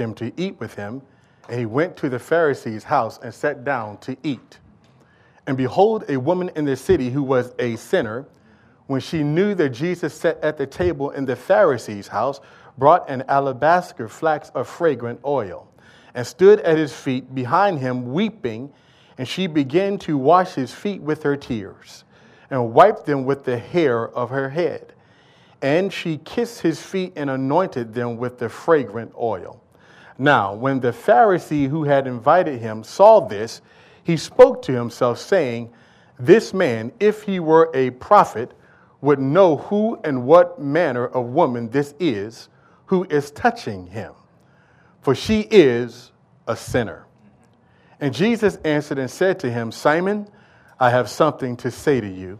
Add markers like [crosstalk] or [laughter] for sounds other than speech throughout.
him to eat with him, and he went to the Pharisee's house and sat down to eat. And behold, a woman in the city who was a sinner, when she knew that Jesus sat at the table in the Pharisee's house, brought an alabaster flask of fragrant oil, and stood at his feet behind him, weeping. And she began to wash his feet with her tears, and wiped them with the hair of her head. And she kissed his feet and anointed them with the fragrant oil. Now, when the Pharisee who had invited him saw this, he spoke to himself, saying, This man, if he were a prophet, would know who and what manner of woman this is who is touching him, for she is a sinner. And Jesus answered and said to him, Simon, I have something to say to you.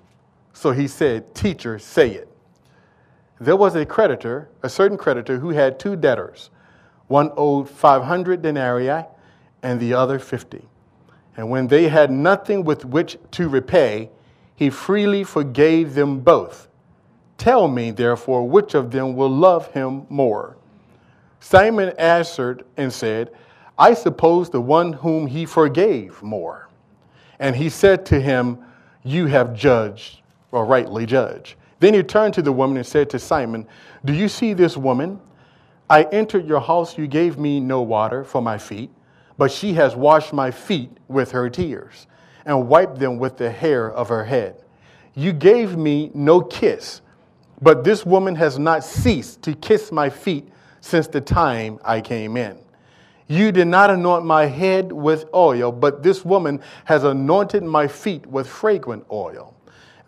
So he said, Teacher, say it. There was a creditor, a certain creditor, who had two debtors. One owed 500 denarii and the other 50. And when they had nothing with which to repay, he freely forgave them both. Tell me, therefore, which of them will love him more? Simon answered and said, I suppose the one whom he forgave more. And he said to him, You have judged, or rightly judged. Then he turned to the woman and said to Simon, Do you see this woman? I entered your house, you gave me no water for my feet, but she has washed my feet with her tears and wiped them with the hair of her head. You gave me no kiss, but this woman has not ceased to kiss my feet since the time I came in. You did not anoint my head with oil, but this woman has anointed my feet with fragrant oil.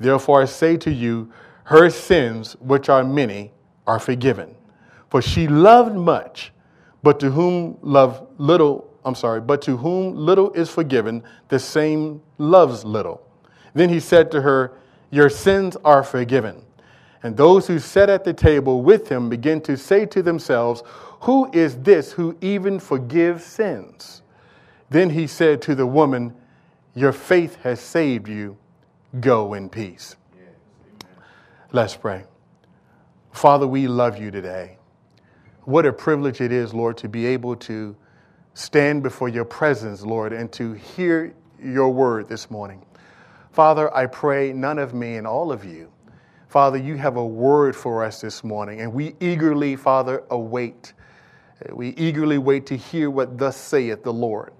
Therefore I say to you, her sins, which are many, are forgiven for she loved much, but to whom love little, I'm sorry, but to whom little is forgiven, the same loves little. Then he said to her, Your sins are forgiven. And those who sat at the table with him began to say to themselves, Who is this who even forgives sins? Then he said to the woman, Your faith has saved you. Go in peace. Yes, Let's pray. Father, we love you today. What a privilege it is, Lord, to be able to stand before your presence, Lord, and to hear your word this morning. Father, I pray none of me and all of you. Father, you have a word for us this morning, and we eagerly, Father, await. We eagerly wait to hear what thus saith the Lord.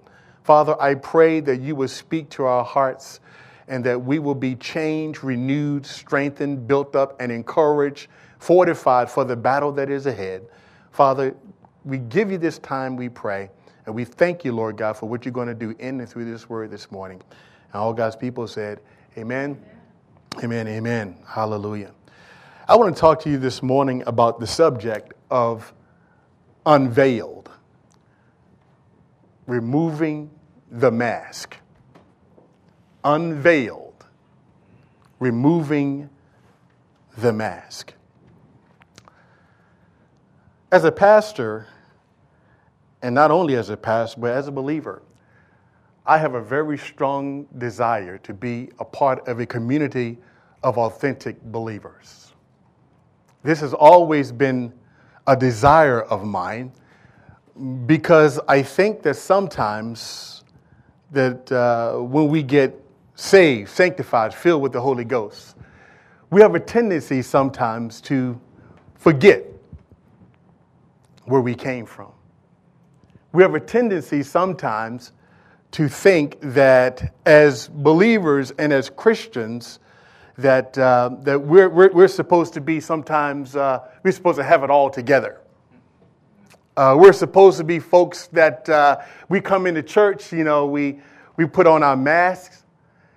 Father, I pray that you will speak to our hearts and that we will be changed, renewed, strengthened, built up, and encouraged, fortified for the battle that is ahead. Father, we give you this time, we pray, and we thank you, Lord God, for what you're going to do in and through this word this morning. And all God's people said, Amen, amen, amen. amen. Hallelujah. I want to talk to you this morning about the subject of unveiled, removing the mask. Unveiled, removing the mask. As a pastor, and not only as a pastor, but as a believer, I have a very strong desire to be a part of a community of authentic believers. This has always been a desire of mine because I think that sometimes that uh, when we get saved, sanctified, filled with the Holy Ghost, we have a tendency sometimes to forget where we came from. We have a tendency sometimes to think that as believers and as Christians, that, uh, that we're, we're, we're, supposed to be sometimes, uh, we're supposed to have it all together. Uh, we're supposed to be folks that uh, we come into church, you know, we, we put on our masks,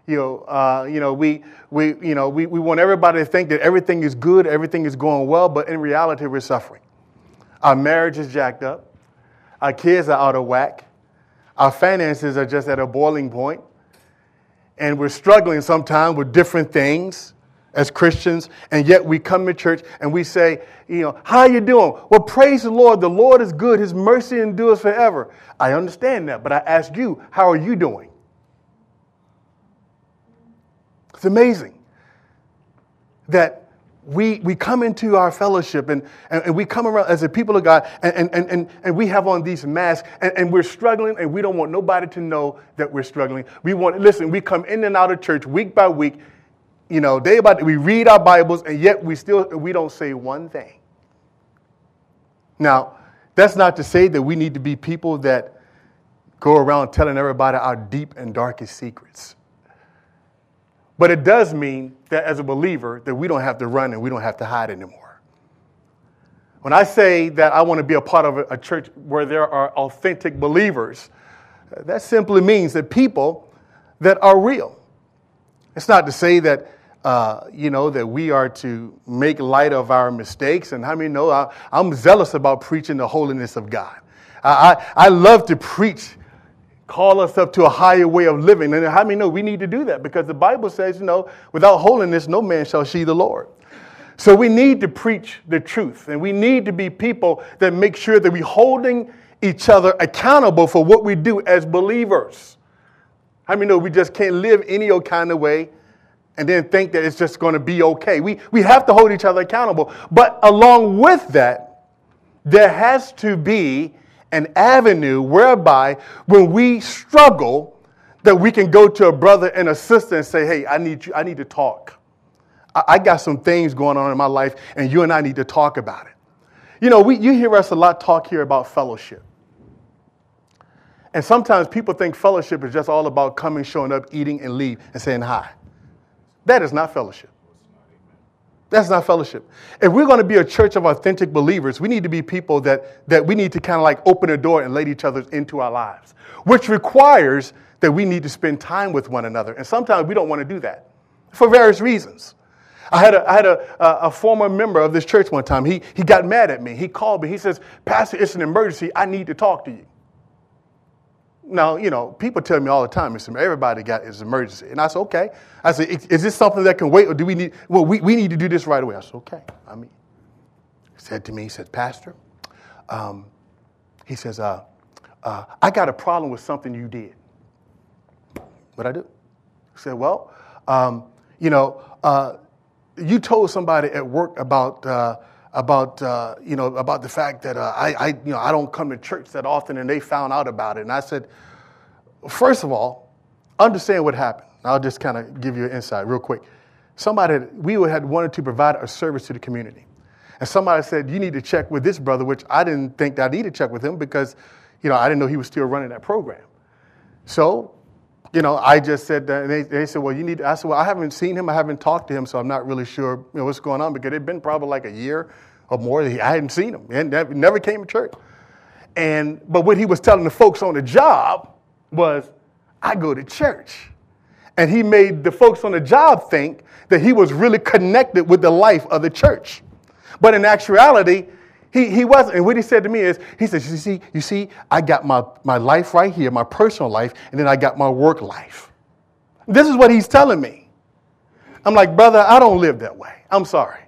you know, uh, you know, we, we, you know we, we want everybody to think that everything is good, everything is going well, but in reality, we're suffering. Our marriage is jacked up. Our kids are out of whack. Our finances are just at a boiling point. And we're struggling sometimes with different things as Christians, and yet we come to church and we say, you know, how are you doing? Well, praise the Lord. The Lord is good. His mercy endures forever. I understand that, but I ask you, how are you doing? It's amazing that we, we come into our fellowship and, and, and, we come around as a people of God and, and, and, and we have on these masks and, and we're struggling and we don't want nobody to know that we're struggling. We want, listen, we come in and out of church week by week, you know, day by day. We read our Bibles and yet we still, we don't say one thing. Now, that's not to say that we need to be people that go around telling everybody our deep and darkest secrets. But it does mean that as a believer, that we don't have to run and we don't have to hide anymore. When I say that I want to be a part of a church where there are authentic believers, that simply means that people that are real. It's not to say that uh, you know that we are to make light of our mistakes. And how many know I, am zealous about preaching the holiness of God. I, I, I love to preach call us up to a higher way of living. And how many know we need to do that? Because the Bible says, you know, without holiness, no man shall see the Lord. So we need to preach the truth, and we need to be people that make sure that we're holding each other accountable for what we do as believers. How many know we just can't live any old kind of way and then think that it's just going to be okay? We, we have to hold each other accountable. But along with that, there has to be an avenue whereby when we struggle, that we can go to a brother and a sister and say, hey, I need you, I need to talk. I, I got some things going on in my life, and you and I need to talk about it. You know, we, you hear us a lot talk here about fellowship. And sometimes people think fellowship is just all about coming, showing up, eating, and leave and saying hi. That is not fellowship. That's not fellowship. If we're going to be a church of authentic believers, we need to be people that, that we need to kind of like open a door and let each other into our lives, which requires that we need to spend time with one another. And sometimes we don't want to do that for various reasons. I had, a, I had a, a, former member of this church one time. He, he got mad at me. He called me. He says, Pastor, it's an emergency. I need to talk to you. Now, you know, people tell me all the time. Everybody got is emergency. And I said, okay. I said, is this something that can wait or do we need, well, we, we need to do this right away. I said, okay. I mean, he said to me, he said, Pastor, um, he says, uh, uh, I got a problem with something you did. What I do? He said, well, um, you know, uh, you told somebody at work about, uh, about uh, you know about the fact that uh, I, I you know I don't come to church that often, and they found out about it. And I said, first of all, understand what happened. I'll just kind of give you an insight real quick. Somebody we had wanted to provide a service to the community, and somebody said you need to check with this brother, which I didn't think I needed to check with him because you know I didn't know he was still running that program. So you know, I just said that, and they, they, said, well, you need, I said, well, I haven't seen him, I haven't talked to him, so I'm not really sure, you know, what's going on, because it'd been probably like a year or more, that I hadn't seen him, and never came to church. And, but what he was telling the folks on the job was, I go to church. And he made the folks on the job think that he was really connected with the life of the church. But in actuality, he, he wasn't. And what he said to me is, he says, you see, you see, I got my, my life right here, my personal life, and then I got my work life. This is what he's telling me. I'm like, brother, I don't live that way. I'm sorry.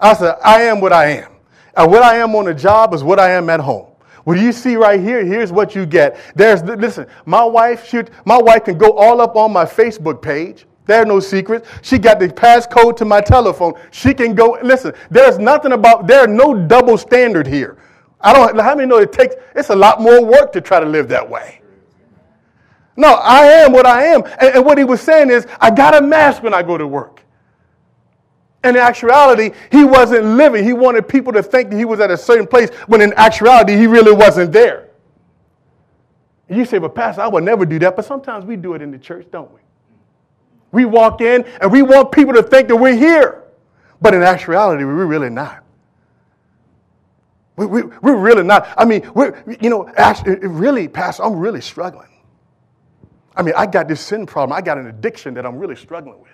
I said, I am what I am. And what I am on the job is what I am at home. What you see right here, here's what you get. There's listen, my wife should my wife can go all up on my Facebook page there are no secrets. She got the passcode to my telephone. She can go. Listen, there's nothing about, there's no double standard here. I don't, how many know it takes, it's a lot more work to try to live that way. No, I am what I am. And, and what he was saying is, I got a mask when I go to work. And in actuality, he wasn't living. He wanted people to think that he was at a certain place when in actuality, he really wasn't there. And you say, but Pastor, I would never do that. But sometimes we do it in the church, don't we? We walk in and we want people to think that we're here. But in actuality, we're really not. We, we, we're really not. I mean, we're, you know, actually, really, Pastor, I'm really struggling. I mean, I got this sin problem. I got an addiction that I'm really struggling with.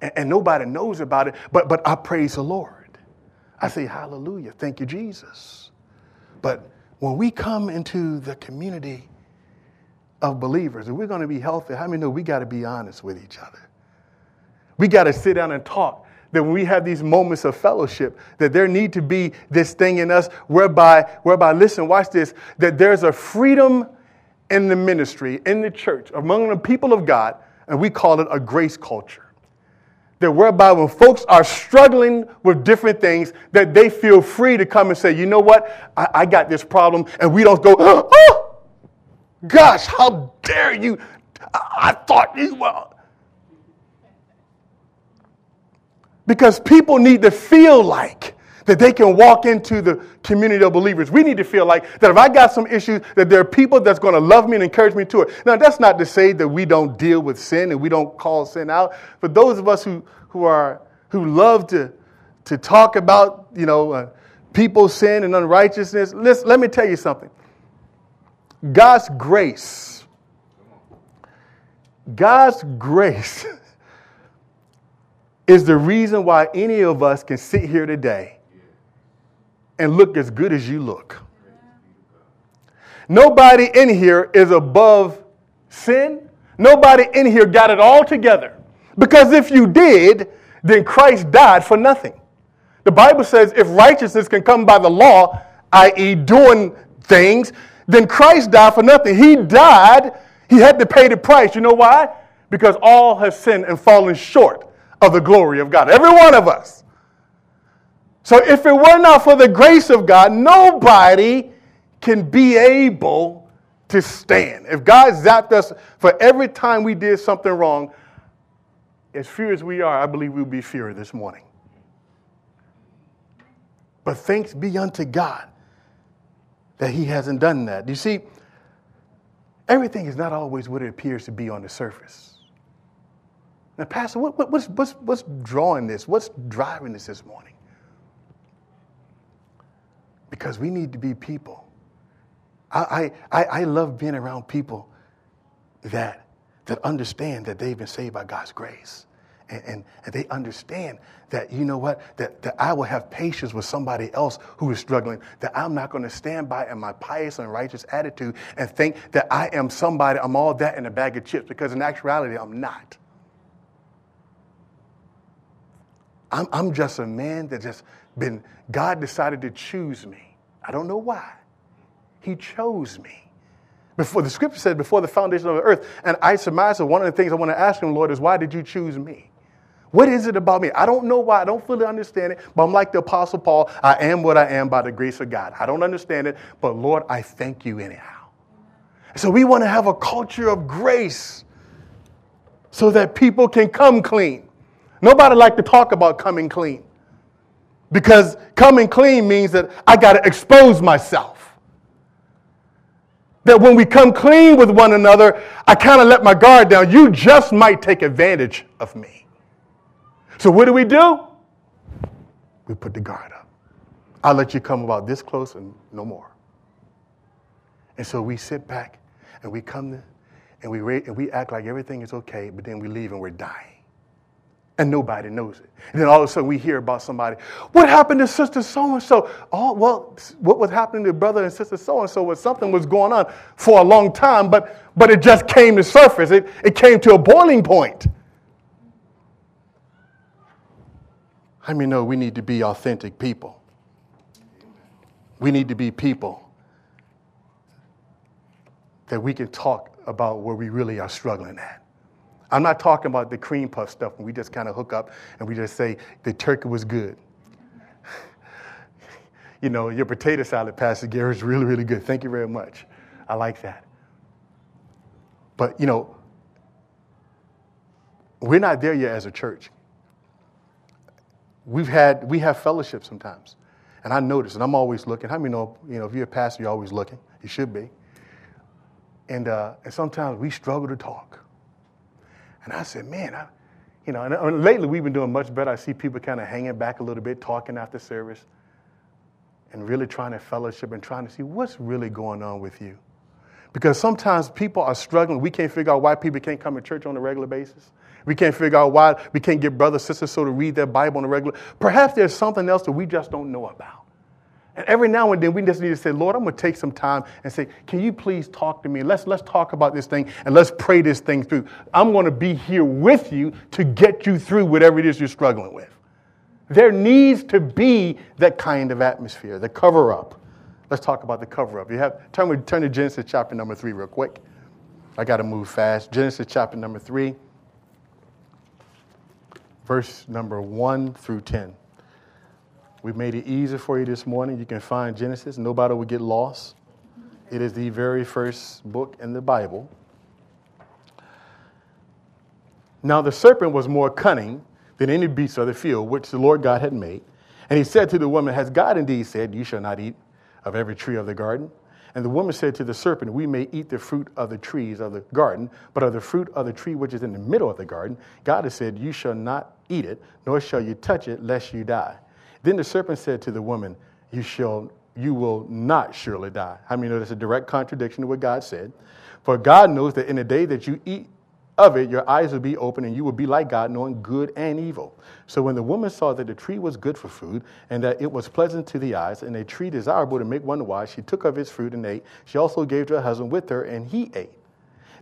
And, and nobody knows about it, but, but I praise the Lord. I say, Hallelujah. Thank you, Jesus. But when we come into the community of believers, if we're going to be healthy, how many know we got to be honest with each other? We got to sit down and talk. That when we have these moments of fellowship, that there need to be this thing in us whereby, whereby, listen, watch this, that there's a freedom in the ministry, in the church, among the people of God, and we call it a grace culture. that whereby when folks are struggling with different things, that they feel free to come and say, you know what, I, I got this problem, and we don't go, [gasps] oh, gosh, how dare you? I, thought you were. Because people need to feel like that they can walk into the community of believers. We need to feel like that if I got some issues, that there are people that's going to love me and encourage me to it. Now, that's not to say that we don't deal with sin and we don't call sin out. For those of us who, who are who love to, to talk about, you know, uh, people's sin and unrighteousness, let me tell you something. God's grace, God's grace [laughs] is the reason why any of us can sit here today and look as good as you look. Nobody in here is above sin. Nobody in here got it all together. Because if you did, then Christ died for nothing. The Bible says if righteousness can come by the law, i.e., doing things, then Christ died for nothing. He died, he had to pay the price. You know why? Because all have sinned and fallen short of the glory of God. Every one of us. So if it were not for the grace of God, nobody can be able to stand. If God zapped us for every time we did something wrong, as few as we are, I believe we would be feared this morning. But thanks be unto God that He hasn't done that. You see, everything is not always what it appears to be on the surface. Now, Pastor, what, what, what's, what's, what's drawing this? What's driving this this morning? because we need to be people. I, I, I love being around people that, that understand that they've been saved by God's grace. And, and, and, they understand that, you know what, that, that I will have patience with somebody else who is struggling, that I'm not going to stand by in my pious and righteous attitude and think that I am somebody, I'm all that in a bag of chips, because in actuality, I'm not. I'm, I'm just a man that just been, God decided to choose me. I don't know why. He chose me. Before the scripture said, before the foundation of the earth. And I surmise that one of the things I want to ask him, Lord, is why did you choose me? What is it about me? I don't know why. I don't fully understand it, but I'm like the Apostle Paul. I am what I am by the grace of God. I don't understand it, but Lord, I thank you anyhow. So we want to have a culture of grace so that people can come clean. Nobody like to talk about coming clean. Because coming clean means that I got to expose myself. That when we come clean with one another, I kind of let my guard down. You just might take advantage of me. So, what do we do? We put the guard up. I'll let you come about this close and no more. And so we sit back and we come and we, and we act like everything is okay, but then we leave and we're dying and nobody knows it. And then all of a sudden we hear about somebody, what happened to sister so and so? Oh, well, what was happening to brother and sister so and so was something was going on for a long time, but, but it just came to surface. It, it came to a boiling point. I mean, no, we need to be authentic people. We need to be people that we can talk about where we really are struggling at. I'm not talking about the cream puff stuff when we just kind of hook up and we just say the turkey was good. [laughs] you know, your potato salad, Pastor Gary, is really, really good. Thank you very much. I like that. But, you know, we're not there yet as a church. We've had, we have fellowship sometimes. And I notice, and I'm always looking. How many know, you know, if you're a pastor, you're always looking? You should be. And, uh, and sometimes we struggle to talk. And I said, man, I, you know, and, and lately we've been doing much better. I see people kind of hanging back a little bit, talking after service, and really trying to fellowship and trying to see what's really going on with you. Because sometimes people are struggling. We can't figure out why people can't come to church on a regular basis. We can't figure out why we can't get brothers, sisters, so to read their Bible on a regular. Perhaps there's something else that we just don't know about. And every now and then we just need to say, Lord, I'm going to take some time and say, can you please talk to me? Let's, let's talk about this thing and let's pray this thing through. I'm going to be here with you to get you through whatever it is you're struggling with. There needs to be that kind of atmosphere, the cover up. Let's talk about the cover up. You have turn, turn to Genesis chapter number three real quick. I got to move fast. Genesis chapter number three, verse number 1 through 10. We've made it easy for you this morning. You can find Genesis, nobody will get lost. It is the very first book in the Bible. Now the serpent was more cunning than any beast of the field which the Lord God had made. And he said to the woman, Has God indeed said, You shall not eat of every tree of the garden? And the woman said to the serpent, We may eat the fruit of the trees of the garden, but of the fruit of the tree which is in the middle of the garden, God has said, You shall not eat it, nor shall you touch it, lest you die. Then the serpent said to the woman, You shall you will not surely die. I know that's a direct contradiction to what God said? For God knows that in the day that you eat of it, your eyes will be open and you will be like God, knowing good and evil. So when the woman saw that the tree was good for food and that it was pleasant to the eyes and a tree desirable to make one wise, she took of its fruit and ate. She also gave to her husband with her and he ate.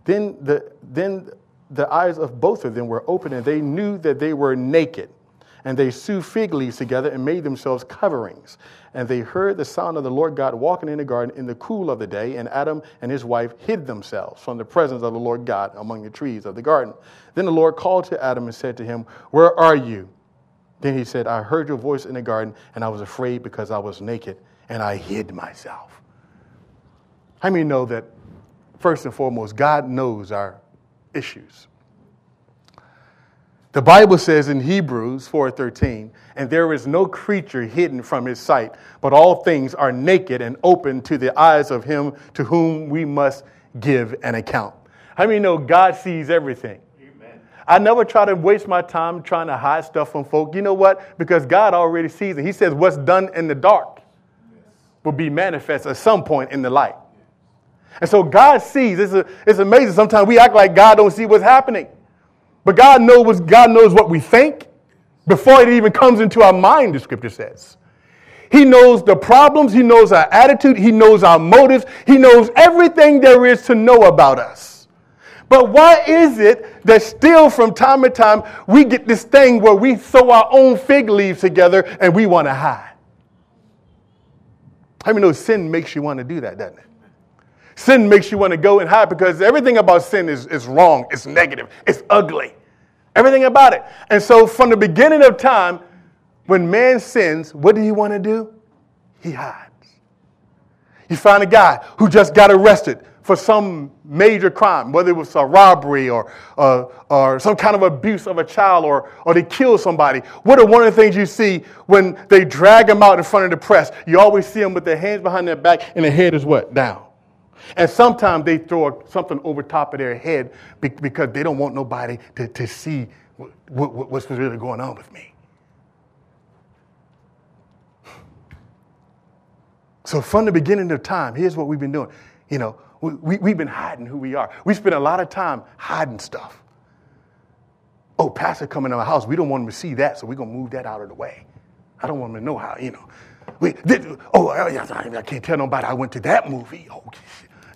Then the, then the eyes of both of them were open and they knew that they were naked. And they sewed fig leaves together and made themselves coverings. And they heard the sound of the Lord God walking in the garden in the cool of the day. And Adam and his wife hid themselves from the presence of the Lord God among the trees of the garden. Then the Lord called to Adam and said to him, Where are you? Then he said, I heard your voice in the garden, and I was afraid because I was naked, and I hid myself. How many know that, first and foremost, God knows our issues? The Bible says in Hebrews 4:13, and there is no creature hidden from his sight, but all things are naked and open to the eyes of him to whom we must give an account. How many know God sees everything? Amen. I never try to waste my time trying to hide stuff from folk. You know what? Because God already sees it. He says what's done in the dark will be manifest at some point in the light. And so God sees. It's, a, it's amazing. Sometimes we act like God don't see what's happening. But God knows, God knows what we think before it even comes into our mind, the scripture says. He knows the problems, He knows our attitude, He knows our motives, He knows everything there is to know about us. But why is it that still from time to time we get this thing where we sew our own fig leaves together and we want to hide? How many know sin makes you want to do that, doesn't it? Sin makes you want to go and hide because everything about sin is, is wrong, it's negative, it's ugly. Everything about it. And so, from the beginning of time, when man sins, what do he want to do? He hides. You find a guy who just got arrested for some major crime, whether it was a robbery or, uh, or some kind of abuse of a child or, or they kill somebody. What are one of the things you see when they drag them out in front of the press? You always see them with their hands behind their back and their head is what? Down. And sometimes they throw something over top of their head because they don't want nobody to, to see what's really going on with me. So, from the beginning of time, here's what we've been doing. You know, we, we've been hiding who we are. We spend a lot of time hiding stuff. Oh, pastor coming to our house, we don't want him to see that, so we're going to move that out of the way. I don't want him to know how, you know. We, oh, I can't tell nobody I went to that movie. Oh,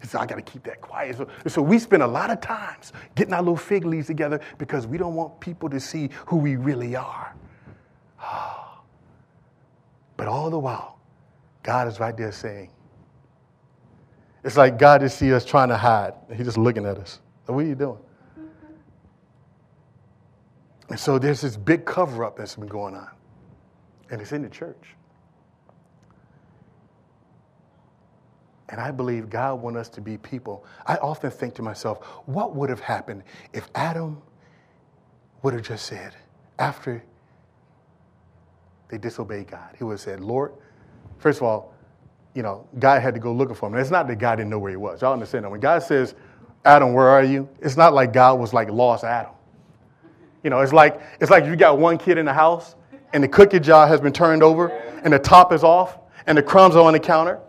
so I got to keep that quiet. So, so we spend a lot of times getting our little fig leaves together because we don't want people to see who we really are. [sighs] But all the while, God is right there saying, it's like God just see us trying to hide. He's just looking at us. what are you doing? And so there's this big cover up that's been going on. And it's in the church. And I believe God wants us to be people. I often think to myself, what would have happened if Adam would have just said, after they disobeyed God, he would have said, Lord, first of all, you know, God had to go looking for him. And it's not that God didn't know where he was. Y'all understand that? When God says, Adam, where are you? It's not like God was like lost Adam. You know, it's like it's like you got one kid in the house and the cookie jar has been turned over and the top is off and the crumbs are on the counter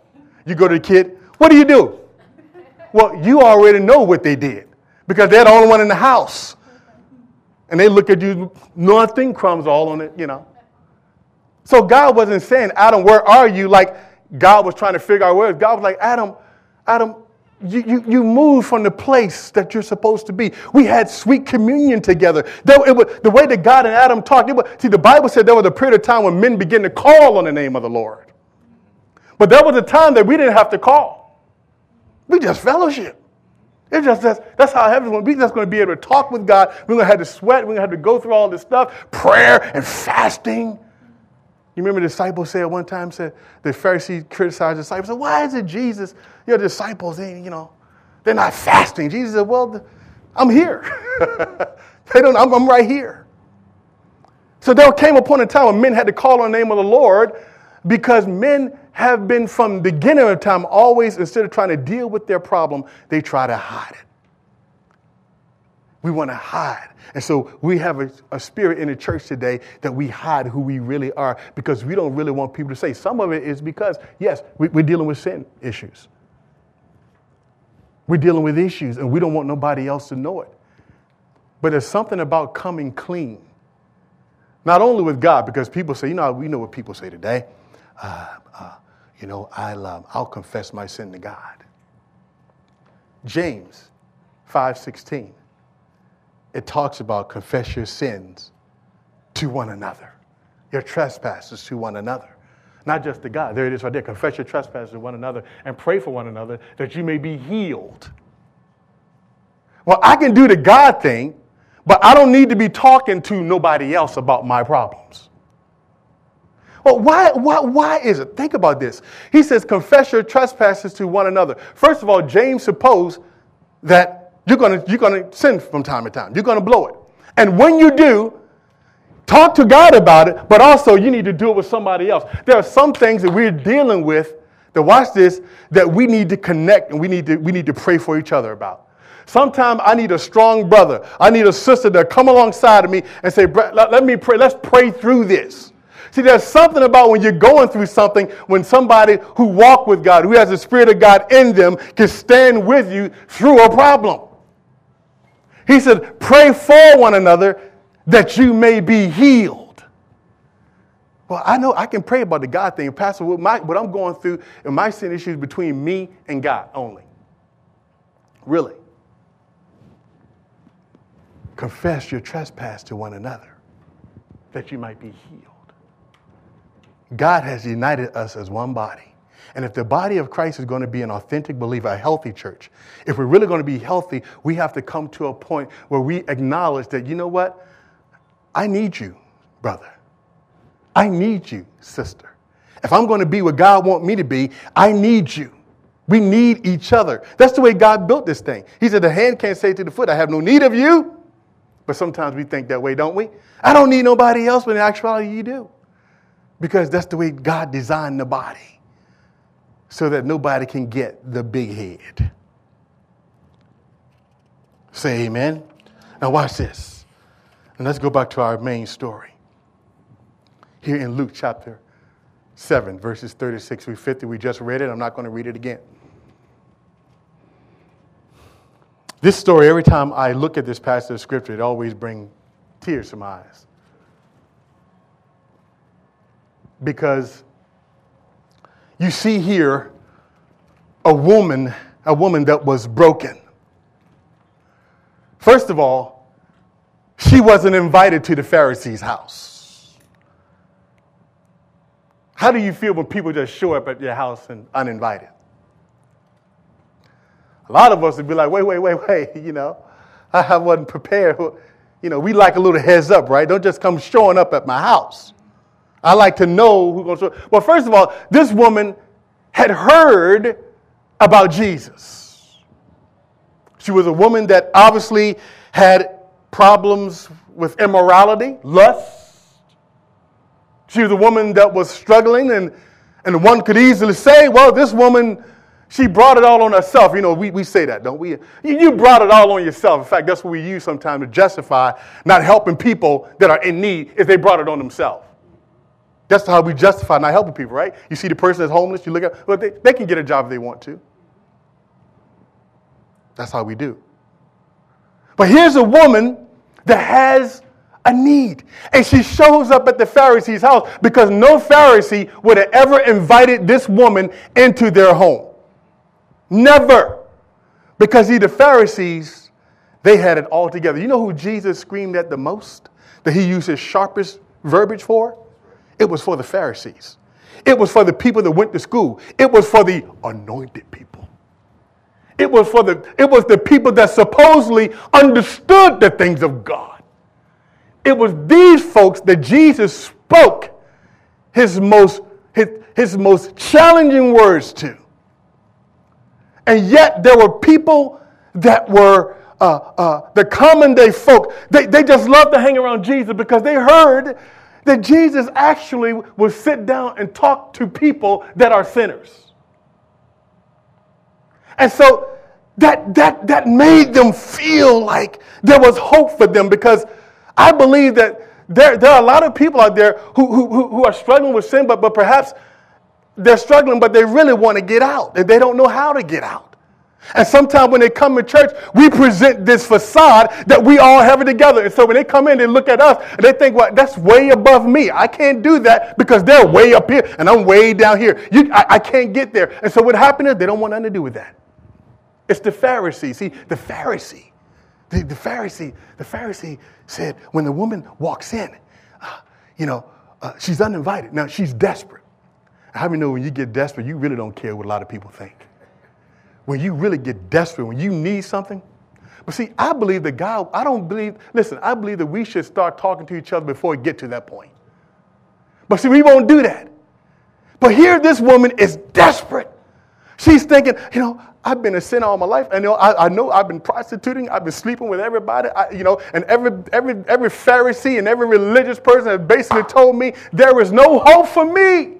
you go to the kid, what do you do? Well, you already know what they did because they're the only one in the house. And they look at you, nothing crumbs all on it, you know. So God wasn't saying, Adam, where are you? Like God was trying to figure out where. God was like, Adam, Adam, you, you, you moved from the place that you're supposed to be. We had sweet communion together. There, it was, the way that God and Adam talked, was, see, the Bible said there was a period of time when men began to call on the name of the Lord. But there was a time that we didn't have to call. We just fellowship. It's just that's, that's how heaven's going to be. Just going to be able to talk with God. We're going to have to sweat. We're going to have to go through all this stuff, prayer and fasting. You remember the disciples said one time, said the Pharisee criticized the disciples, said, Why is it Jesus, your disciples, they, you know, they're not fasting? Jesus said, Well, I'm here. [laughs] they don't, I'm, I'm right here. So there came upon a time when men had to call on the name of the Lord because men have been from the beginning of time always, instead of trying to deal with their problem, they try to hide it. We want to hide. And so we have a, a, spirit in the church today that we hide who we really are because we don't really want people to say. Some of it is because, yes, we, we're dealing with sin issues. We're dealing with issues and we don't want nobody else to know it. But there's something about coming clean. Not only with God, because people say, you know, we know what people say today. Uh, uh, you know, I'll, um, I'll confess my sin to God. James 5.16, it talks about confess your sins to one another, your trespasses to one another. Not just to God. There it is right there. Confess your trespasses to one another and pray for one another that you may be healed. Well, I can do the God thing, but I don't need to be talking to nobody else about my problems. Well, why, why, why is it? Think about this. He says, confess your trespasses to one another. First of all, James supposed that you're going you're gonna sin from time to time. You're going to blow it. And when you do, talk to God about it, but also you need to do it with somebody else. There are some things that we're dealing with, that watch this, that we need to connect and we need to, we need to pray for each other about. Sometimes I need a strong brother. I need a sister to come alongside of me and say, let me pray. Let's pray through this. See, there's something about when you're going through something, when somebody who walk with God, who has the Spirit of God in them, can stand with you through a problem. He said, pray for one another that you may be healed. Well, I know I can pray about the God thing. Pastor, what, my, what I'm going through and my sin issues between me and God only. Really. Confess your trespass to one another that you might be healed. God has united us as one body. And if the body of Christ is going to be an authentic believer, a healthy church, if we're really going to be healthy, we have to come to a point where we acknowledge that, you know what? I need you, brother. I need you, sister. If I'm going to be what God wants me to be, I need you. We need each other. That's the way God built this thing. He said, The hand can't say to the foot, I have no need of you. But sometimes we think that way, don't we? I don't need nobody else, but in actuality, you do. Because that's the way God designed the body, so that nobody can get the big head. Say amen. Now, watch this. And let's go back to our main story. Here in Luke chapter 7, verses 36 through 50. We just read it. I'm not going to read it again. This story, every time I look at this passage of scripture, it always brings tears to my eyes. Because you see here a woman, a woman that was broken. First of all, she wasn't invited to the Pharisee's house. How do you feel when people just show up at your house and uninvited? A lot of us would be like, wait, wait, wait, [laughs] wait, you know, I wasn't prepared. [laughs] You know, we like a little heads up, right? Don't just come showing up at my house. I like to know who's going to. Well, first of all, this woman had heard about Jesus. She was a woman that obviously had problems with immorality, lust. She was a woman that was struggling, and, and one could easily say, well, this woman, she brought it all on herself. You know, we, we say that, don't we? You, you brought it all on yourself. In fact, that's what we use sometimes to justify not helping people that are in need if they brought it on themselves. That's how we justify not helping people, right? You see the person that's homeless, you look at, well, they, they can get a job if they want to. That's how we do. But here's a woman that has a need. And she shows up at the Pharisee's house because no Pharisee would have ever invited this woman into their home. Never. Because see, the Pharisees, they had it all together. You know who Jesus screamed at the most? That he used his sharpest verbiage for? It was for the Pharisees. It was for the people that went to school. It was for the anointed people. It was for the it was the people that supposedly understood the things of God. It was these folks that Jesus spoke his most his, his most challenging words to. And yet there were people that were uh, uh, the common day folk. They, they just loved to hang around Jesus because they heard that Jesus actually would sit down and talk to people that are sinners. And so that, that, that made them feel like there was hope for them because I believe that there, there are a lot of people out there who, who, who are struggling with sin, but, but perhaps they're struggling, but they really want to get out, and they don't know how to get out. And sometimes when they come to church, we present this facade that we all have it together. And so when they come in, they look at us and they think, well, that's way above me. I can't do that because they're way up here and I'm way down here. You, I, I can't get there. And so what happened is they don't want nothing to do with that. It's the Pharisee. See, the Pharisee, the, the Pharisee, the Pharisee said when the woman walks in, uh, you know, uh, she's uninvited. Now she's desperate. How many know when you get desperate, you really don't care what a lot of people think? When you really get desperate, when you need something. But see, I believe that God, I don't believe, listen, I believe that we should start talking to each other before we get to that point. But see, we won't do that. But here, this woman is desperate. She's thinking, you know, I've been a sinner all my life. And you know, I, I know I've been prostituting. I've been sleeping with everybody. I, you know, and every, every, every Pharisee and every religious person has basically told me there is no hope for me.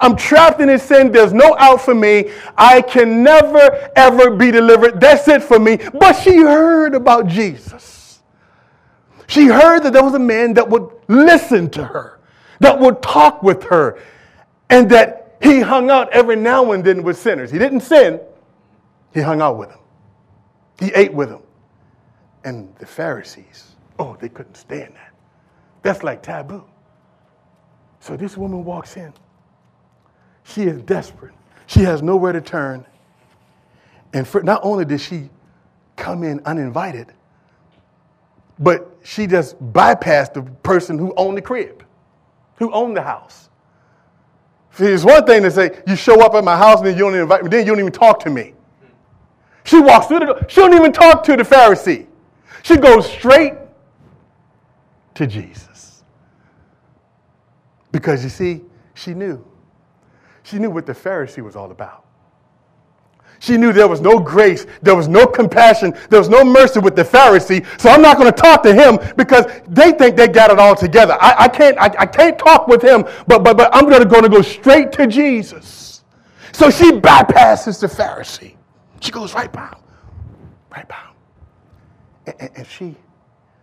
I'm trapped in this sin. There's no out for me. I can never, ever be delivered. That's it for me. But she heard about Jesus. She heard that there was a man that would listen to her, that would talk with her, and that he hung out every now and then with sinners. He didn't sin, he hung out with them. He ate with them. And the Pharisees, oh, they couldn't stand that. That's like taboo. So this woman walks in. She is desperate. She has nowhere to turn. And for, not only did she come in uninvited, but she just bypassed the person who owned the crib, who owned the house. See, it's one thing to say, you show up at my house and then you don't invite me, then you don't even talk to me. She walks through the door. She don't even talk to the Pharisee. She goes straight to Jesus. Because you see, she knew. She knew what the Pharisee was all about. She knew there was no grace, there was no compassion, there was no mercy with the Pharisee. So I'm not going to talk to him because they think they got it all together. I, I can't, I, I, can't talk with him, but, but, but I'm going to, go straight to Jesus. So she bypasses the Pharisee. She goes right by him, right by him. And, and, and she,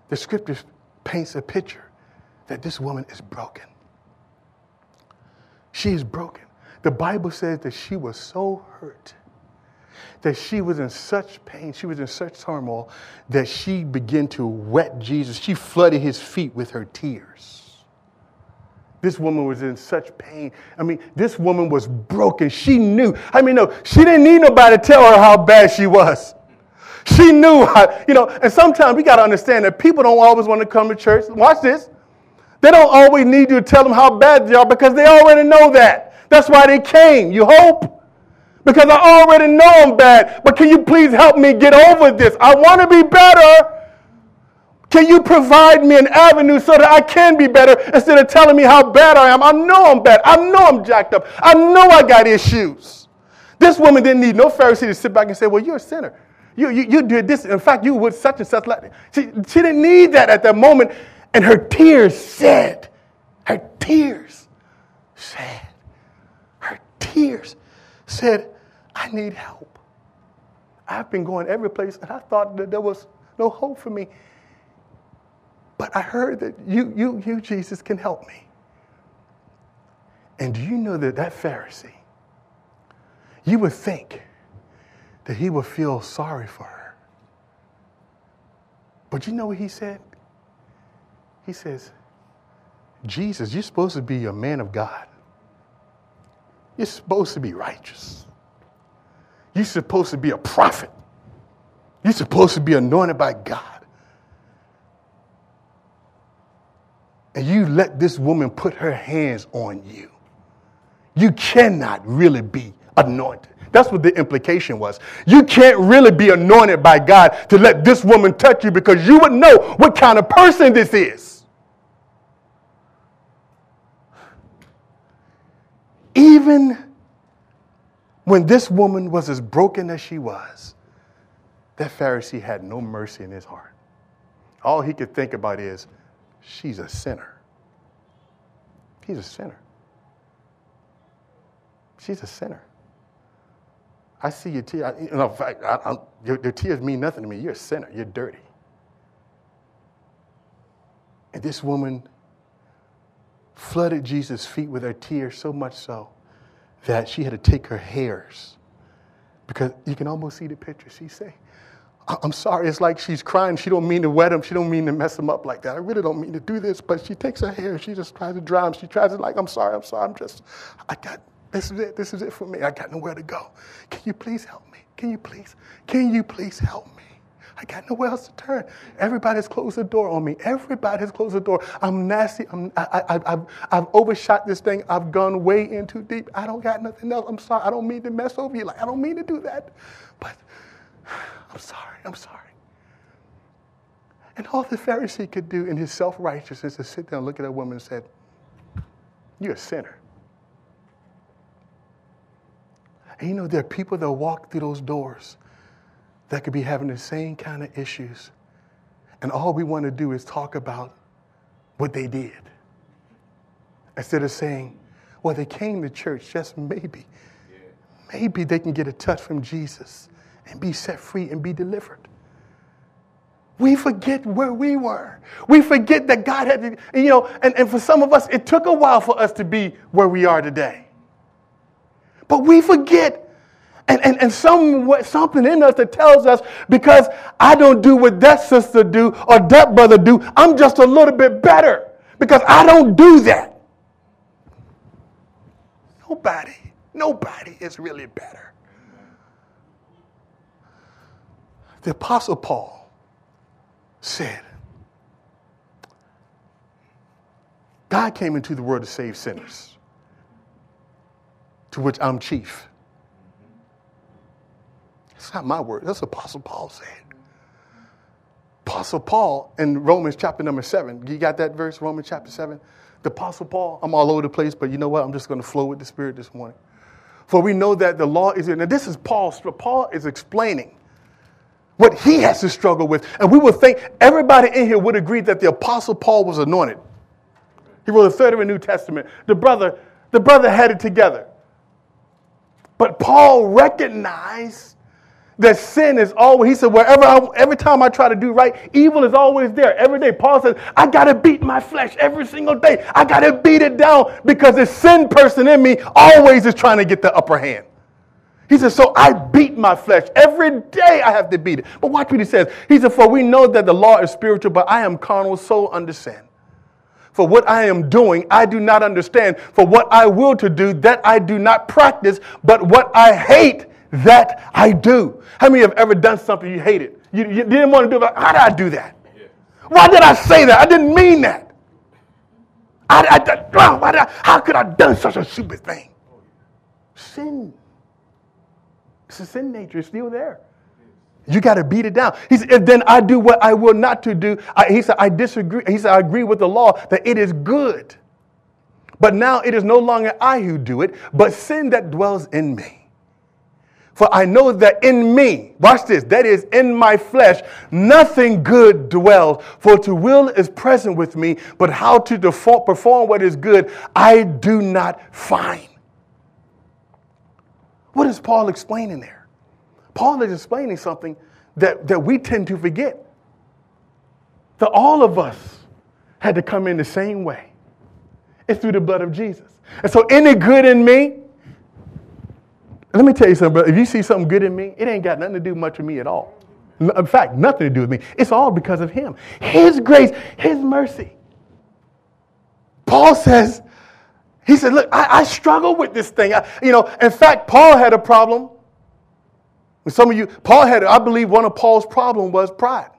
the scripture paints a picture that this woman is broken. She is broken. The Bible says that she was so hurt that she was in such pain, she was in such turmoil that she began to wet Jesus. She flooded his feet with her tears. This woman was in such pain. I mean, this woman was broken. She knew. I mean, no, she didn't need nobody to tell her how bad she was. She knew how, you know, and sometimes we got to understand that people don't always want to come to church. Watch this. They don't always need you to tell them how bad they are because they already know that. That's why they came. You hope? Because I already know I'm bad. But can you please help me get over this? I want to be better. Can you provide me an avenue so that I can be better instead of telling me how bad I am? I know I'm bad. I know I'm jacked up. I know I got issues. This woman didn't need no Pharisee to sit back and say, Well, you're a sinner. You, you, you did this. In fact, you would such and such. Like she, she didn't need that at that moment. And her tears said, Her tears said, tears said, I need help. I've been going every place and I thought that there was no hope for me. But I heard that you, you, you, Jesus, can help me. And do you know that that Pharisee, you would think that he would feel sorry for her. But you know what he said? He says, Jesus, you're supposed to be a man of God. You're supposed to be righteous. You're supposed to be a prophet. You're supposed to be anointed by God. and you let this woman put her hands on you, you cannot really be anointed. That's what the implication was. You can't really be anointed by God to let this woman touch you because you would know what kind of person this is. Even when this woman was as broken as she was, that Pharisee had no mercy in his heart. All he could think about is, she's a sinner. He's a sinner. She's a sinner. I see your tears. You know, I, I, your, your tears mean nothing to me. You're a sinner. You're dirty. And this woman flooded Jesus' feet with her tears so much so that she had to take her hairs because you can almost see the picture. She say, I'm sorry. It's like she's crying. She don't mean to wet him. She don't mean to mess him up like that. I really don't mean to do this. But she takes her hair. She just tries to dry him. She tries to like, I'm sorry. I'm sorry. I'm just, I got this is it. This is it for me. I got nowhere to go. Can you please help me? Can you please? Can you please help me? I got nowhere else to turn. Everybody's closed the door on me. Everybody's closed the door. I'm nasty. I'm, I, I, I've, overshot this thing. I've gone way in too deep. I don't got nothing else. I'm sorry. I don't mean to mess over you. Like, I don't mean to do that. But [sighs] I'm sorry. I'm sorry. And all the Pharisee could do in his self righteousness is sit there and look at that woman and say, You're a sinner. And you know, there are people that walk through those doors that could be having the same kind of issues. And all we want to do is talk about what they did. Instead of saying, well, they came to church, just maybe. Maybe they can get a touch from Jesus and be set free and be delivered. We forget where we were. We forget that God had, to, you know, and, and for some of us, it took a while for us to be where we are today. But we forget. And, and, and some, something in us that tells us because I don't do what that sister do or that brother do, I'm just a little bit better because I don't do that. Nobody, nobody is really better. The Apostle Paul said, God came into the world to save sinners to which I'm chief. It's not my word. That's Apostle Paul said. Apostle Paul in Romans chapter number seven. You got that verse, Romans chapter seven? The Apostle Paul, I'm all over the place, but you know what? I'm just going to flow with the Spirit this morning. For we know that the law is in. Now, this is Paul. Paul is explaining what he has to struggle with. And we would think everybody in here would agree that the Apostle Paul was anointed. He wrote a third of the New Testament. The brother, the brother had it together. But Paul recognized that sin is always, he said, wherever I, every time I try to do right, evil is always there. Every day, Paul says, I got to beat my flesh every single day. I got to beat it down because the sin person in me always is trying to get the upper hand. He says, so I beat my flesh. Every day I have to beat it. But watch what he says. He said, for we know that the law is spiritual, but I am carnal, so under sin. For what I am doing, I do not understand. For what I will to do, that I do not practice. But what I hate, that I do. How many have ever done something you hated? You, you didn't want to do it. How did I do that? Why did I say that? I didn't mean that. I, I, why did I, how could I have done such a stupid thing? Sin. It's a sin nature. It's still there. You got to beat it down. He said, then I do what I will not to do. I, he said, I disagree. He said, I agree with the law that it is good. But now it is no longer I who do it, but sin that dwells in me. For I know that in me, watch this, that is in my flesh, nothing good dwells. For to will is present with me, but how to perform what is good, I do not find. What is Paul explaining there? Paul is explaining something that, that we tend to forget. That all of us had to come in the same way. It's through the blood of Jesus. And so, any good in me, let me tell you something, brother. If you see something good in me, it ain't got nothing to do much with me at all. In fact, nothing to do with me. It's all because of Him. His grace, His mercy. Paul says, he said, Look, I, I struggle with this thing. I, you know, in fact, Paul had a problem some of you, Paul had, I believe one of Paul's problem was pride.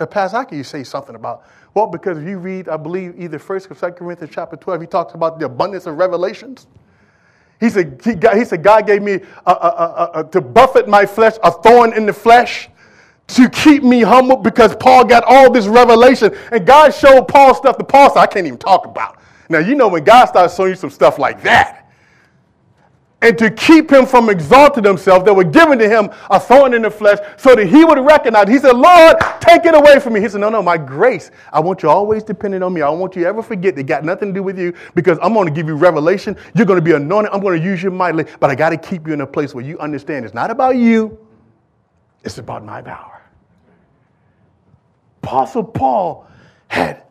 Now, Pastor, how can you say something about, well, because if you read, I believe, either 1st or 2nd Corinthians chapter 12, he talks about the abundance of revelations. He said, he, got, he said God gave me a, a, a, to buffet my flesh, a thorn in the flesh to keep me humble because Paul got all this revelation. And God showed Paul stuff that Paul said, I can't even talk about. Now, you know, when God starts showing you some stuff like that, and to keep him from exalting himself that were given to him a thorn in the flesh so that he would recognize. He said, Lord, take it away from me. He said, No, no, my grace. I want you always dependent on me. I don't want you ever forget that got nothing to do with you because I'm going to give you revelation. You're going to be anointed. I'm going to use you mightily, but I got to keep you in a place where you understand it's not about you, it's about my power. Apostle Paul had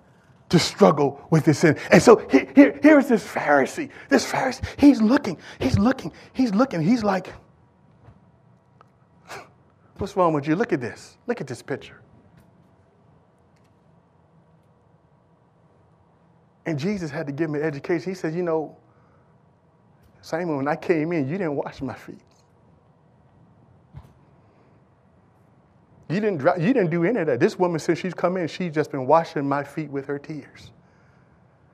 to struggle with this sin. And so here, here, here's this Pharisee. This Pharisee, he's looking, he's looking, he's looking. He's like, what's wrong with you? Look at this. Look at this picture. And Jesus had to give me education. He said, you know, Simon, when I came in, you didn't wash my feet. You didn't, you didn't do any of that. This woman, since she's come in, she's just been washing my feet with her tears.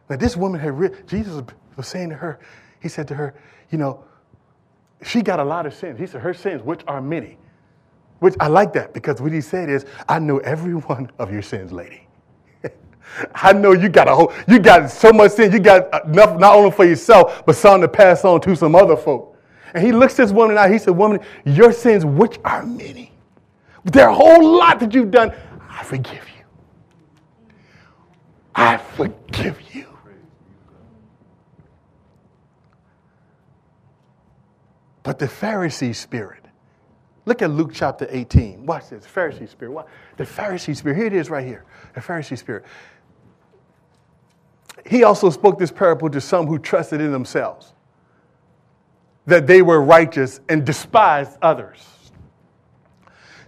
Now, this woman had, re- Jesus was saying to her, he said to her, you know, she got a lot of sins. He said, her sins, which are many. Which I like that because what he said is, I know every [laughs] one of your sins, lady. [laughs] I know you got a whole, you got so much sin, you got enough not only for yourself, but some to pass on to some other folk. And he looks this woman out, he said, Woman, your sins, which are many. A whole lot that you've done. I forgive you. I forgive you. But the Pharisee spirit, look at Luke chapter 18. Watch this. Pharisee spirit. What? The Pharisee spirit. Here it is right here. The Pharisee spirit. He also spoke this parable to some who trusted in themselves that they were righteous and despised others.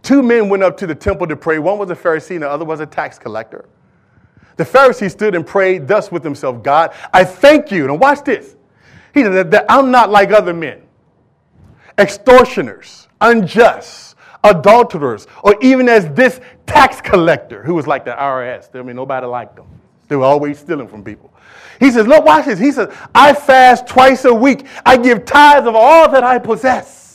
Two men went up to the temple to pray. One was a Pharisee and the other was a tax collector. The Pharisee stood and prayed thus with himself God, I thank you. Now, watch this. He said that I'm not like other men, extortioners, unjust, adulterers, or even as this tax collector who was like the IRS. I mean, nobody liked them. They were always stealing from people. He says, Look, watch this. He says, I fast twice a week. I give tithes of all that I possess.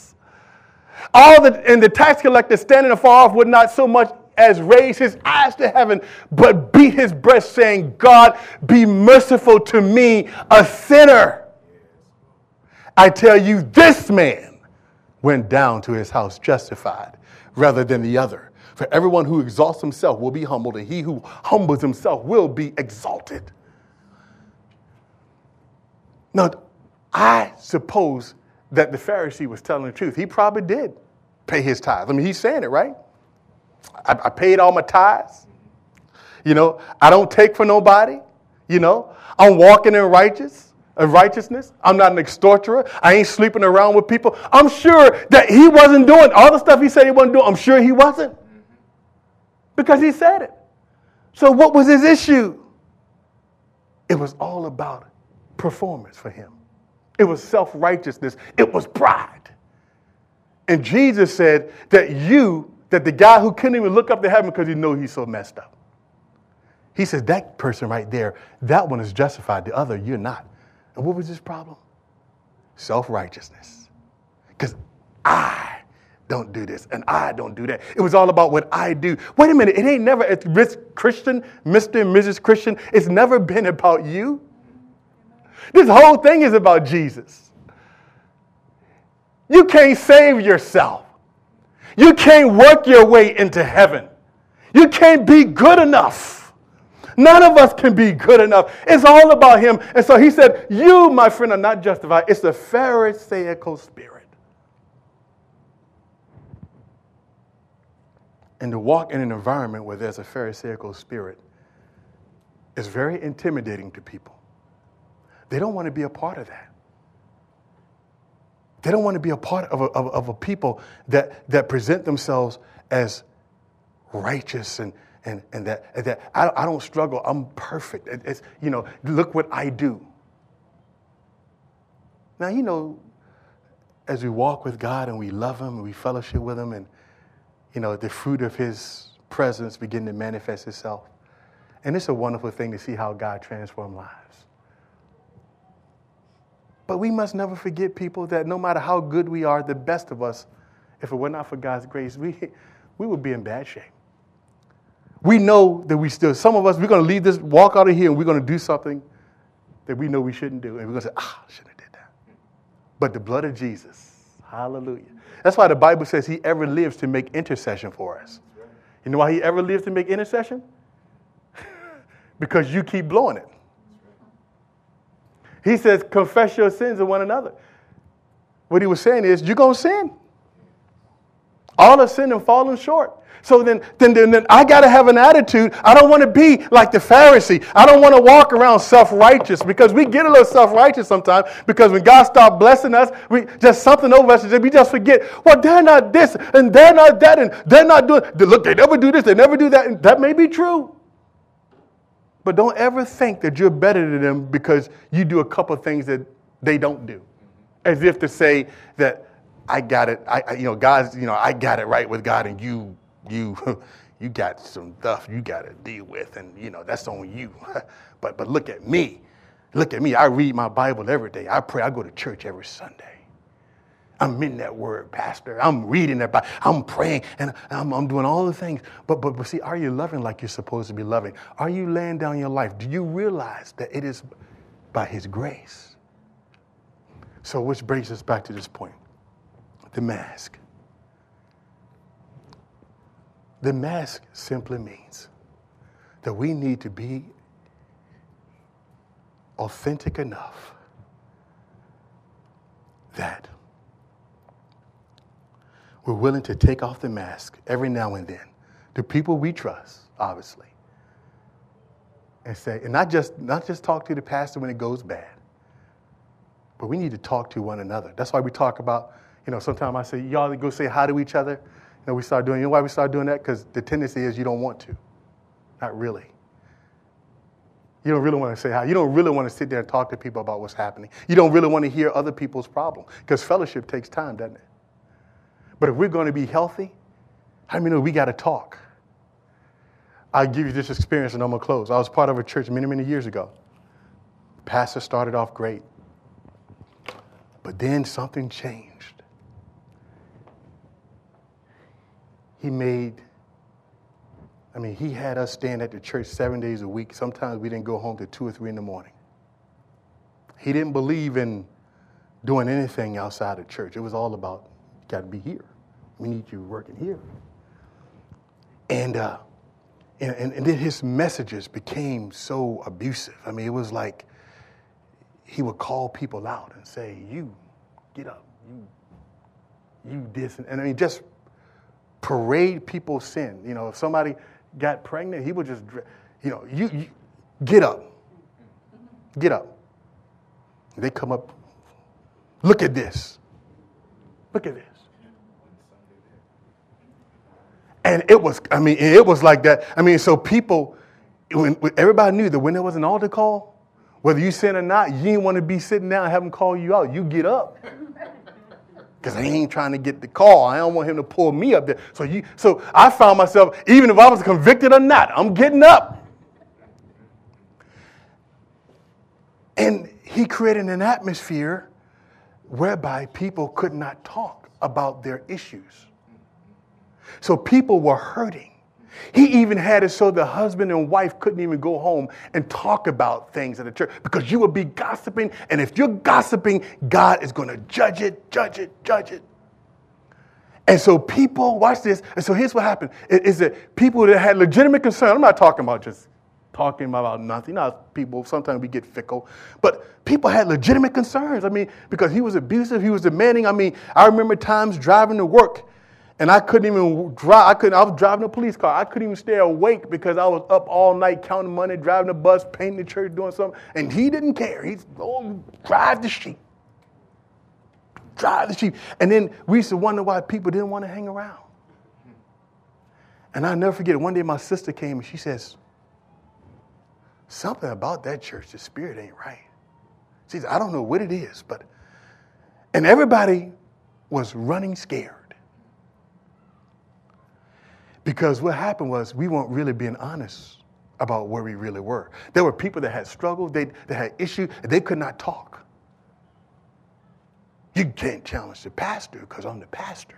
All the, and the tax collector standing afar off would not so much as raise his eyes to heaven, but beat his breast, saying, God, be merciful to me, a sinner. I tell you, this man went down to his house justified rather than the other. For everyone who exalts himself will be humbled, and he who humbles himself will be exalted. Now, I suppose that the Pharisee was telling the truth. He probably did pay his tithes. I mean, he's saying it, right? I, I paid all my tithes. You know, I don't take for nobody. You know, I'm walking in righteous, in righteousness. I'm not an extorter. I ain't sleeping around with people. I'm sure that he wasn't doing all the stuff he said he wasn't doing. I'm sure he wasn't. Because he said it. So what was his issue? It was all about performance for him. It was self-righteousness. It was pride. And Jesus said that you, that the guy who couldn't even look up to heaven because he knew he's so messed up. He says, that person right there, that one is justified. The other, you're not. And what was his problem? Self righteousness. Because I don't do this and I don't do that. It was all about what I do. Wait a minute, it ain't never, it's Christian, Mr. and Mrs. Christian, it's never been about you. This whole thing is about Jesus. You can't save yourself. You can't work your way into heaven. You can't be good enough. None of us can be good enough. It's all about Him. And so He said, You, my friend, are not justified. It's the Pharisaical spirit. And to walk in an environment where there's a Pharisaical spirit is very intimidating to people. They don't want to be a part of that. They don't want to be a part of a, of, of a people that, that present themselves as righteous and, and, and that, and that I, I don't struggle. I'm perfect. It, it's, you know, look what I do. Now, you know, as we walk with God and we love Him and we fellowship with Him and, you know, the fruit of His presence begin to manifest itself. And it's a wonderful thing to see how God transforms lives. But we must never forget, people, that no matter how good we are, the best of us, if it were not for God's grace, we, [laughs] we would be in bad shape. We know that we still, some of us, we're going to leave this, walk out of here, and we're going to do something that we know we shouldn't do. And we're going to say, ah, I shouldn't have did that. But the blood of Jesus, hallelujah. That's why the Bible says he ever lives to make intercession for us. You know why he ever lives to make intercession? [laughs] because you keep blowing it. He says, confess your sins to one another. What he was saying is, you're going to sin. All have sinned and fallen short. So then, then, then, then I got to have an attitude. I don't want to be like the Pharisee. I don't want to walk around self righteous because we get a little self righteous sometimes because when God starts blessing us, we just something over us we just forget, well, they're not this and they're not that and they're not doing, look, they never do this, they never do that. And that may be true. But don't ever think that you're better than them because you do a couple of things that they don't do. Mm-hmm. As if to say that I got it, I, you know, God's, you know, I got it right with God and you you [laughs] you got some stuff you got to deal with, and you know that's on you. [laughs] but but look at me, look at me. I read my Bible every day. I pray. I go to church every Sunday. I'm in that word, Pastor. I'm reading that Bible. I'm praying and I'm, I'm doing all the things. But, but, but see, are you loving like you're supposed to be loving? Are you laying down your life? Do you realize that it is by His grace? So, which brings us back to this point the mask. The mask simply means that we need to be authentic enough that we're willing to take off the mask every now and then to people we trust, obviously. And say, and not just not just talk to the pastor when it goes bad, but we need to talk to one another. That's why we talk about, you know, sometimes I say, y'all go say hi to each other know, we start doing, you know why we start doing that? Because the tendency is you don't want to. Not really. You don't really want to say hi. You don't really want to sit there and talk to people about what's happening. You don't really want to hear other people's problems because fellowship takes time, doesn't it? But if we're going to be healthy, how many know we got to talk? I'll give you this experience and I'm going to close. I was part of a church many, many years ago. pastor started off great, but then something changed. he made, I mean, he had us stand at the church seven days a week. Sometimes we didn't go home till two or three in the morning. He didn't believe in doing anything outside of church. It was all about, got to be here. We need you working here. And, uh, and, and, and then his messages became so abusive. I mean, it was like he would call people out and say, You, get up. You, you this. And, and I mean, just parade people's sin. You know, if somebody got pregnant, he would just, you know, you, you get up. Get up. They come up, look at this. Look at this. And it was, I mean, it was like that. I mean, so people, when, everybody knew that when there was an altar call, whether you sin or not, you didn't want to be sitting down and have them call you out. You get up [laughs] because I ain't trying to get the call. I don't want him to pull me up there. So you, so I found myself, even if I was convicted or not, I'm getting up. And he created an atmosphere whereby people could not talk about their issues. So people were hurting. He even had it so the husband and wife couldn't even go home and talk about things at the church because you would be gossiping. And if you're gossiping, God is going to judge it, judge it, judge it. And so people, watch this. And so here's what happened is that people that had legitimate concern, I'm not talking about just talking about nothing. Know, people, sometimes we get fickle. But people had legitimate concerns. I mean, because he was abusive, he was demanding. I mean, I remember times driving to work and I couldn't even drive. I couldn't. I was driving a police car. I couldn't even stay awake because I was up all night counting money, driving the bus, painting the church, doing something. And he didn't care. He's oh, drive the sheep, drive the sheep. And then we used to wonder why people didn't want to hang around. And I'll never forget. One day my sister came and she says, "Something about that church, the spirit ain't right." She says, "I don't know what it is, but," and everybody was running scared. Because what happened was we weren't really being honest about where we really were. There were people that had struggled, they, they had issues, they could not talk. You can't challenge the pastor because I'm the pastor.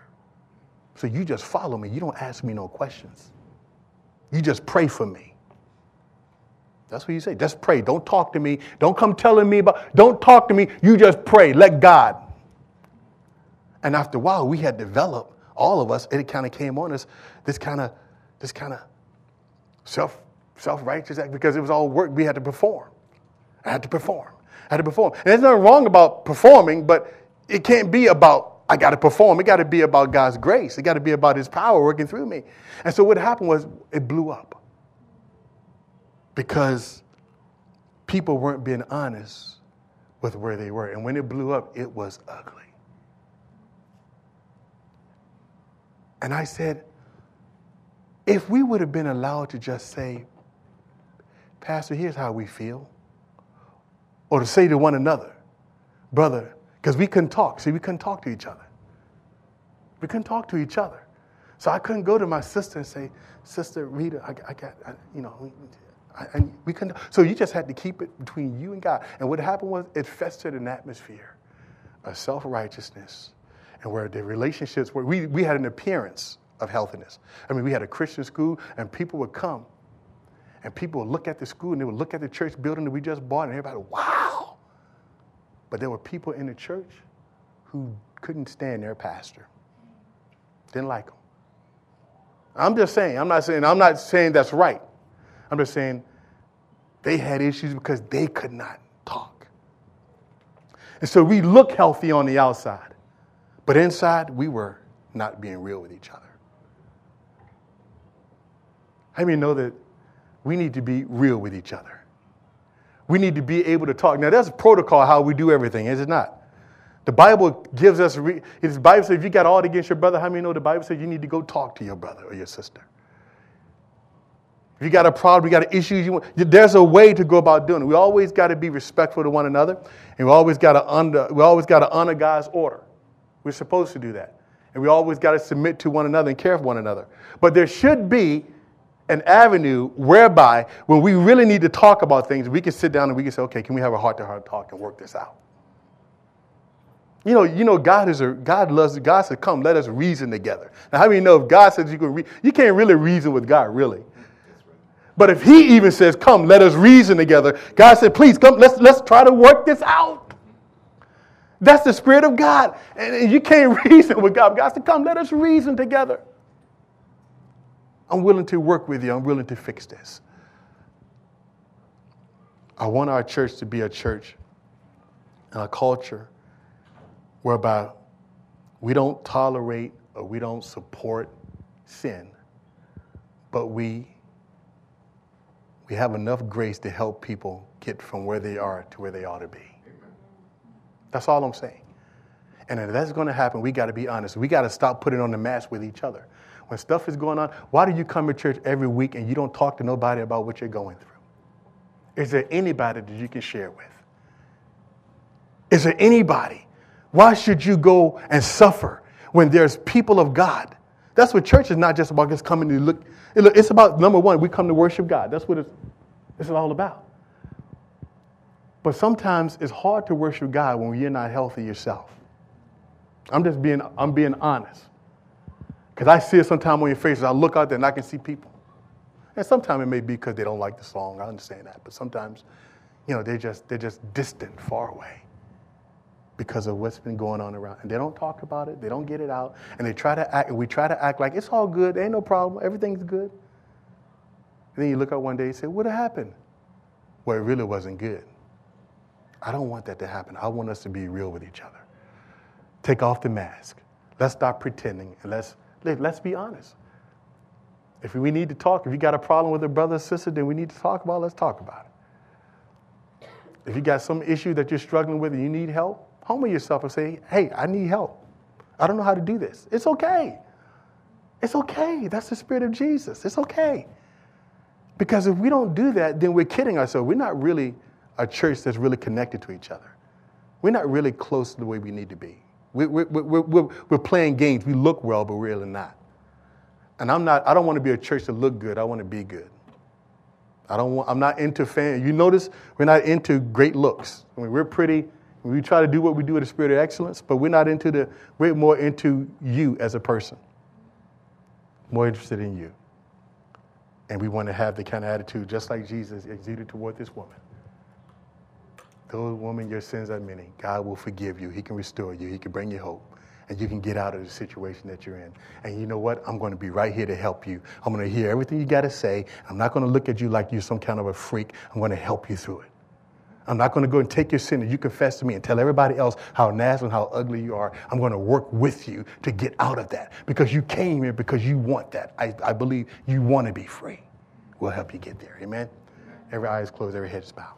So you just follow me. You don't ask me no questions. You just pray for me. That's what you say. Just pray. Don't talk to me. Don't come telling me about, don't talk to me. You just pray. Let God. And after a while, we had developed, all of us, it kind of came on us, this kind of, this kind of self, self-righteous act because it was all work we had to perform. I had to perform. I had to perform. And there's nothing wrong about performing, but it can't be about I got to perform. It got to be about God's grace. It got to be about His power working through me. And so what happened was it blew up because people weren't being honest with where they were. And when it blew up, it was ugly. And I said, if we would have been allowed to just say, Pastor, here's how we feel, or to say to one another, brother, because we couldn't talk. See, we couldn't talk to each other. We couldn't talk to each other. So I couldn't go to my sister and say, Sister Rita, I, I got, I, you know, I, we couldn't. So you just had to keep it between you and God. And what happened was it festered an atmosphere of self righteousness and where the relationships were, we, we had an appearance of healthiness. I mean, we had a Christian school and people would come and people would look at the school and they would look at the church building that we just bought and everybody, would, wow. But there were people in the church who couldn't stand their pastor. Didn't like him. I'm just saying, I'm not saying, I'm not saying that's right. I'm just saying they had issues because they could not talk. And so we look healthy on the outside, but inside we were not being real with each other. How many know that we need to be real with each other? We need to be able to talk. Now, that's a protocol how we do everything, is it not? The Bible gives us, the Bible says if you got all against your brother, how many know the Bible says you need to go talk to your brother or your sister? If you got a problem, you got issues, you want, there's a way to go about doing it. We always got to be respectful to one another, and we always got to under, we always got to honor God's order. We're supposed to do that, and we always got to submit to one another and care for one another. But there should be an avenue whereby when we really need to talk about things, we can sit down and we can say, okay, can we have a heart-to-heart talk and work this out? You know, you know, God is a God loves God said, "Come, let us reason together." Now, how many know if God says you can, re- you can't really reason with God, really. But if He even says, "Come, let us reason together," God said, "Please come, let's let's try to work this out." That's the Spirit of God, and you can't [laughs] reason with God. God said, "Come, let us reason together." I'm willing to work with you. I'm willing to fix this. I want our church to be a church and a culture whereby we don't tolerate or we don't support sin, but we, we have enough grace to help people get from where they are to where they ought to be. That's all I'm saying. And if that's going to happen, we got to be honest. We got to stop putting on the mask with each other. When stuff is going on, why do you come to church every week and you don't talk to nobody about what you're going through? Is there anybody that you can share with? Is there anybody why should you go and suffer when there's people of God? That's what church is not just about just coming to look. It's about, number one, we come to worship God. That's what it's, it's all about. But sometimes it's hard to worship God when you're not healthy yourself. I'm just being, I'm being honest. Because I see it sometimes on your faces. I look out there and I can see people. And sometimes it may be because they don't like the song. I understand that. But sometimes, you know, they're just, they're just distant, far away because of what's been going on around. And they don't talk about it, they don't get it out, and they try to act, we try to act like it's all good, There ain't no problem, everything's good. And then you look up one day and say, What happened? Well, it really wasn't good. I don't want that to happen. I want us to be real with each other. Take off the mask. Let's stop pretending and let's, let's be honest. If we need to talk, if you got a problem with a brother or sister, then we need to talk about it, let's talk about it. If you got some issue that you're struggling with and you need help, humble yourself and say, hey, I need help. I don't know how to do this. It's okay. It's okay. That's the Spirit of Jesus. It's okay. Because if we don't do that, then we're kidding ourselves. We're not really a church that's really connected to each other. We're not really close to the way we need to be. We're, we're, we're, we're, playing games. We look well, but we're really not. And I'm not, I don't want to be a church that look good. I want to be good. I don't want, I'm not into fan. You notice we're not into great looks. I mean, we're pretty We try to do what we do with the spirit of excellence, but we're not into the, we're more into you as a person, more interested in you. And we want to have the kind of attitude, just like Jesus exuded toward this woman. Though, woman, your sins are many, God will forgive you. He can restore you. He can bring you hope. And you can get out of the situation that you're in. And you know what? I'm going to be right here to help you. I'm going to hear everything you got to say. I'm not going to look at you like you're some kind of a freak. I'm going to help you through it. I'm not going to go and take your sin and you confess to me and tell everybody else how nasty and how ugly you are. I'm going to work with you to get out of that because you came here because you want that. I, I believe you want to be free. We'll help you get there. Amen? Every eye is closed, every head is bowed.